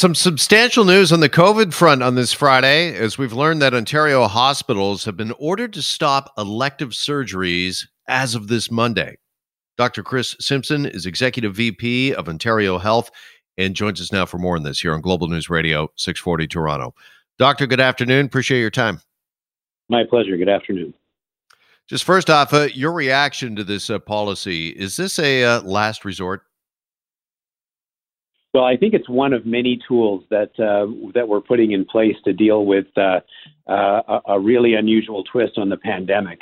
some substantial news on the COVID front on this Friday, as we've learned that Ontario hospitals have been ordered to stop elective surgeries as of this Monday. Dr. Chris Simpson is Executive VP of Ontario Health and joins us now for more on this here on Global News Radio 640 Toronto. Doctor, good afternoon. Appreciate your time. My pleasure. Good afternoon. Just first off, uh, your reaction to this uh, policy is this a uh, last resort? Well, I think it's one of many tools that uh, that we're putting in place to deal with uh, uh, a really unusual twist on the pandemic.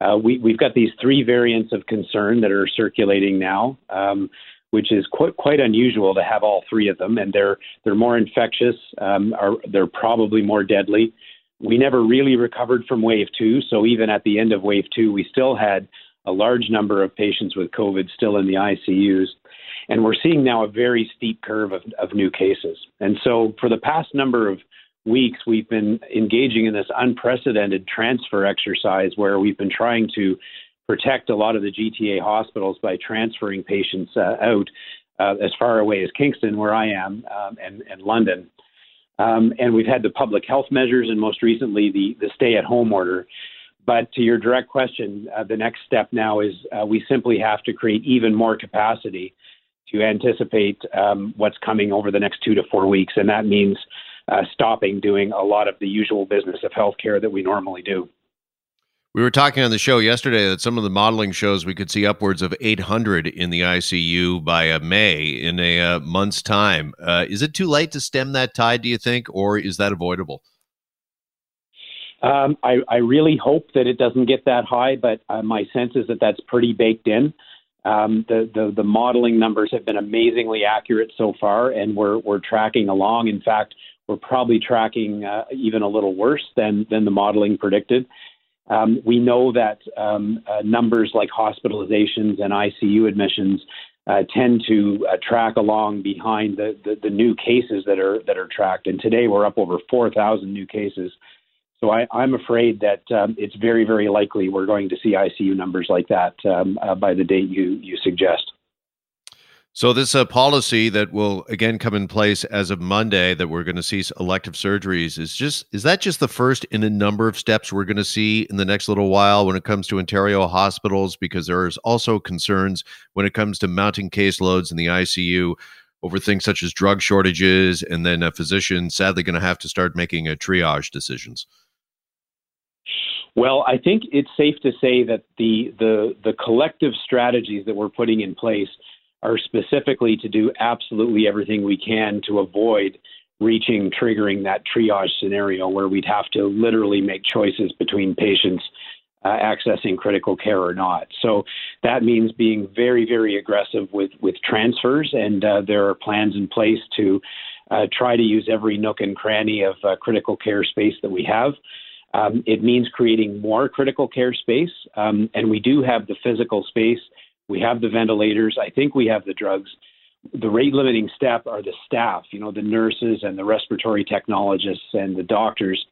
Uh, we, have got these three variants of concern that are circulating now, um, which is quite quite unusual to have all three of them, and they're they're more infectious. Um, are they're probably more deadly. We never really recovered from wave two, so even at the end of wave two, we still had a large number of patients with COVID still in the ICUs. And we're seeing now a very steep curve of, of new cases. And so for the past number of weeks, we've been engaging in this unprecedented transfer exercise where we've been trying to protect a lot of the GTA hospitals by transferring patients uh, out uh, as far away as Kingston, where I am, um, and, and London. Um, and we've had the public health measures and most recently the, the stay at home order. But to your direct question, uh, the next step now is uh, we simply have to create even more capacity to anticipate um, what's coming over the next two to four weeks. And that means uh, stopping doing a lot of the usual business of healthcare that we normally do. We were talking on the show yesterday that some of the modeling shows we could see upwards of 800 in the ICU by uh, May in a uh, month's time. Uh, is it too late to stem that tide, do you think, or is that avoidable? Um, I, I, really hope that it doesn't get that high, but uh, my sense is that that's pretty baked in. Um, the, the, the modeling numbers have been amazingly accurate so far, and we're we're tracking along. In fact, we're probably tracking uh, even a little worse than than the modeling predicted. Um, we know that um, uh, numbers like hospitalizations and ICU admissions uh, tend to uh, track along behind the, the, the, new cases that are that are tracked. And today we're up over 4,000 new cases so I, am afraid that um, it's very, very likely we're going to see ICU numbers like that um, uh, by the date you you suggest. So this uh, policy that will again come in place as of Monday that we're going to see elective surgeries is just is that just the first in a number of steps we're going to see in the next little while when it comes to Ontario hospitals because there's also concerns when it comes to mounting caseloads in the ICU over things such as drug shortages and then a physician sadly going to have to start making a triage decisions. Well, I think it's safe to say that the, the, the collective strategies that we're putting in place are specifically to do absolutely everything we can to avoid reaching triggering that triage scenario where we'd have to literally make choices between patients uh, accessing critical care or not. So that means being very, very aggressive with, with transfers, and uh, there are plans in place to uh, try to use every nook and cranny of uh, critical care space that we have. Um, it means creating more critical care space, um, and we do have the physical space. We have the ventilators. I think we have the drugs. The rate limiting step are the staff, you know, the nurses and the respiratory technologists and the doctors.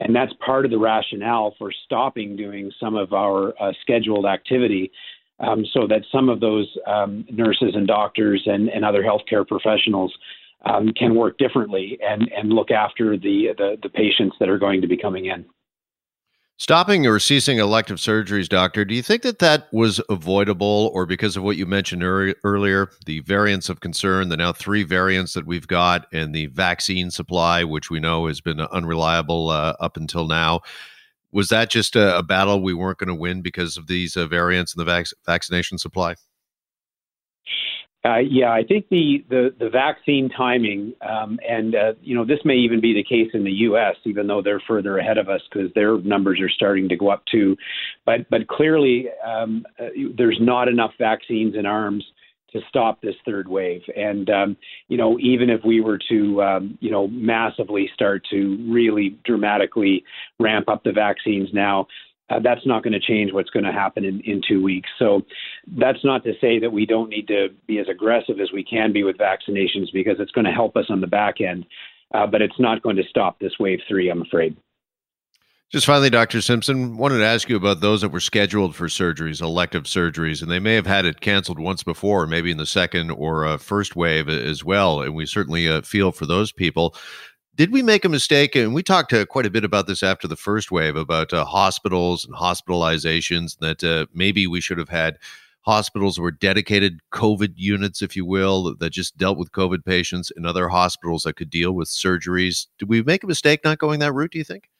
And that's part of the rationale for stopping doing some of our uh, scheduled activity um, so that some of those um, nurses and doctors and, and other healthcare professionals um, can work differently and, and look after the, the, the patients that are going to be coming in. Stopping or ceasing elective surgeries, doctor, do you think that that was avoidable or because of what you mentioned er- earlier, the variants of concern, the now three variants that we've got, and the vaccine supply, which we know has been unreliable uh, up until now? Was that just a, a battle we weren't going to win because of these uh, variants and the vac- vaccination supply? Uh, yeah, I think the, the, the vaccine timing, um, and uh, you know, this may even be the case in the U.S., even though they're further ahead of us because their numbers are starting to go up too. But but clearly, um, uh, there's not enough vaccines in arms to stop this third wave. And um, you know, even if we were to um, you know massively start to really dramatically ramp up the vaccines now, uh, that's not going to change what's going to happen in, in two weeks. So that's not to say that we don't need to be as aggressive as we can be with vaccinations because it's going to help us on the back end, uh, but it's not going to stop this wave three, I'm afraid. Just finally, Dr. Simpson, wanted to ask you about those that were scheduled for surgeries, elective surgeries, and they may have had it canceled once before, maybe in the second or uh, first wave as well. And we certainly uh, feel for those people. Did we make a mistake? And we talked uh, quite a bit about this after the first wave about uh, hospitals and hospitalizations, that uh, maybe we should have had hospitals were dedicated COVID units, if you will, that just dealt with COVID patients, and other hospitals that could deal with surgeries. Did we make a mistake not going that route? Do you think?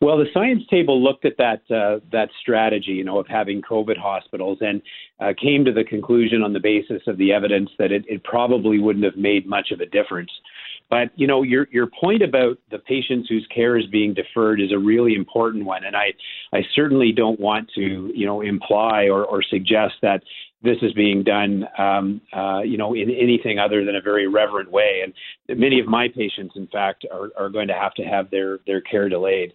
Well, the science table looked at that uh, that strategy, you know, of having COVID hospitals, and uh, came to the conclusion on the basis of the evidence that it, it probably wouldn't have made much of a difference. But you know, your your point about the patients whose care is being deferred is a really important one, and I I certainly don't want to you know imply or, or suggest that this is being done, um, uh, you know, in anything other than a very reverent way. And many of my patients, in fact, are, are going to have to have their their care delayed.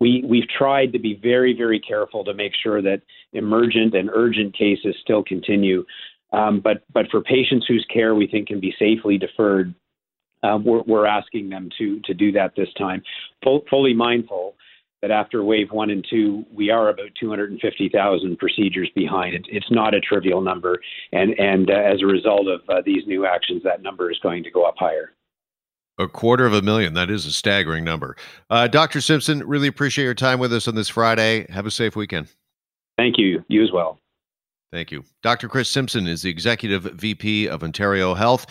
We we've tried to be very very careful to make sure that emergent and urgent cases still continue. Um, but but for patients whose care we think can be safely deferred, uh, we're, we're, asking them to to do that this time, Full, fully mindful that after wave one and two, we are about 250,000 procedures behind. It, it's not a trivial number, and and uh, as a result of uh, these new actions, that number is going to go up higher. A quarter of a million. That is a staggering number. Uh, Dr. Simpson, really appreciate your time with us on this Friday. Have a safe weekend. Thank you. You as well. Thank you. Dr. Chris Simpson is the Executive VP of Ontario Health.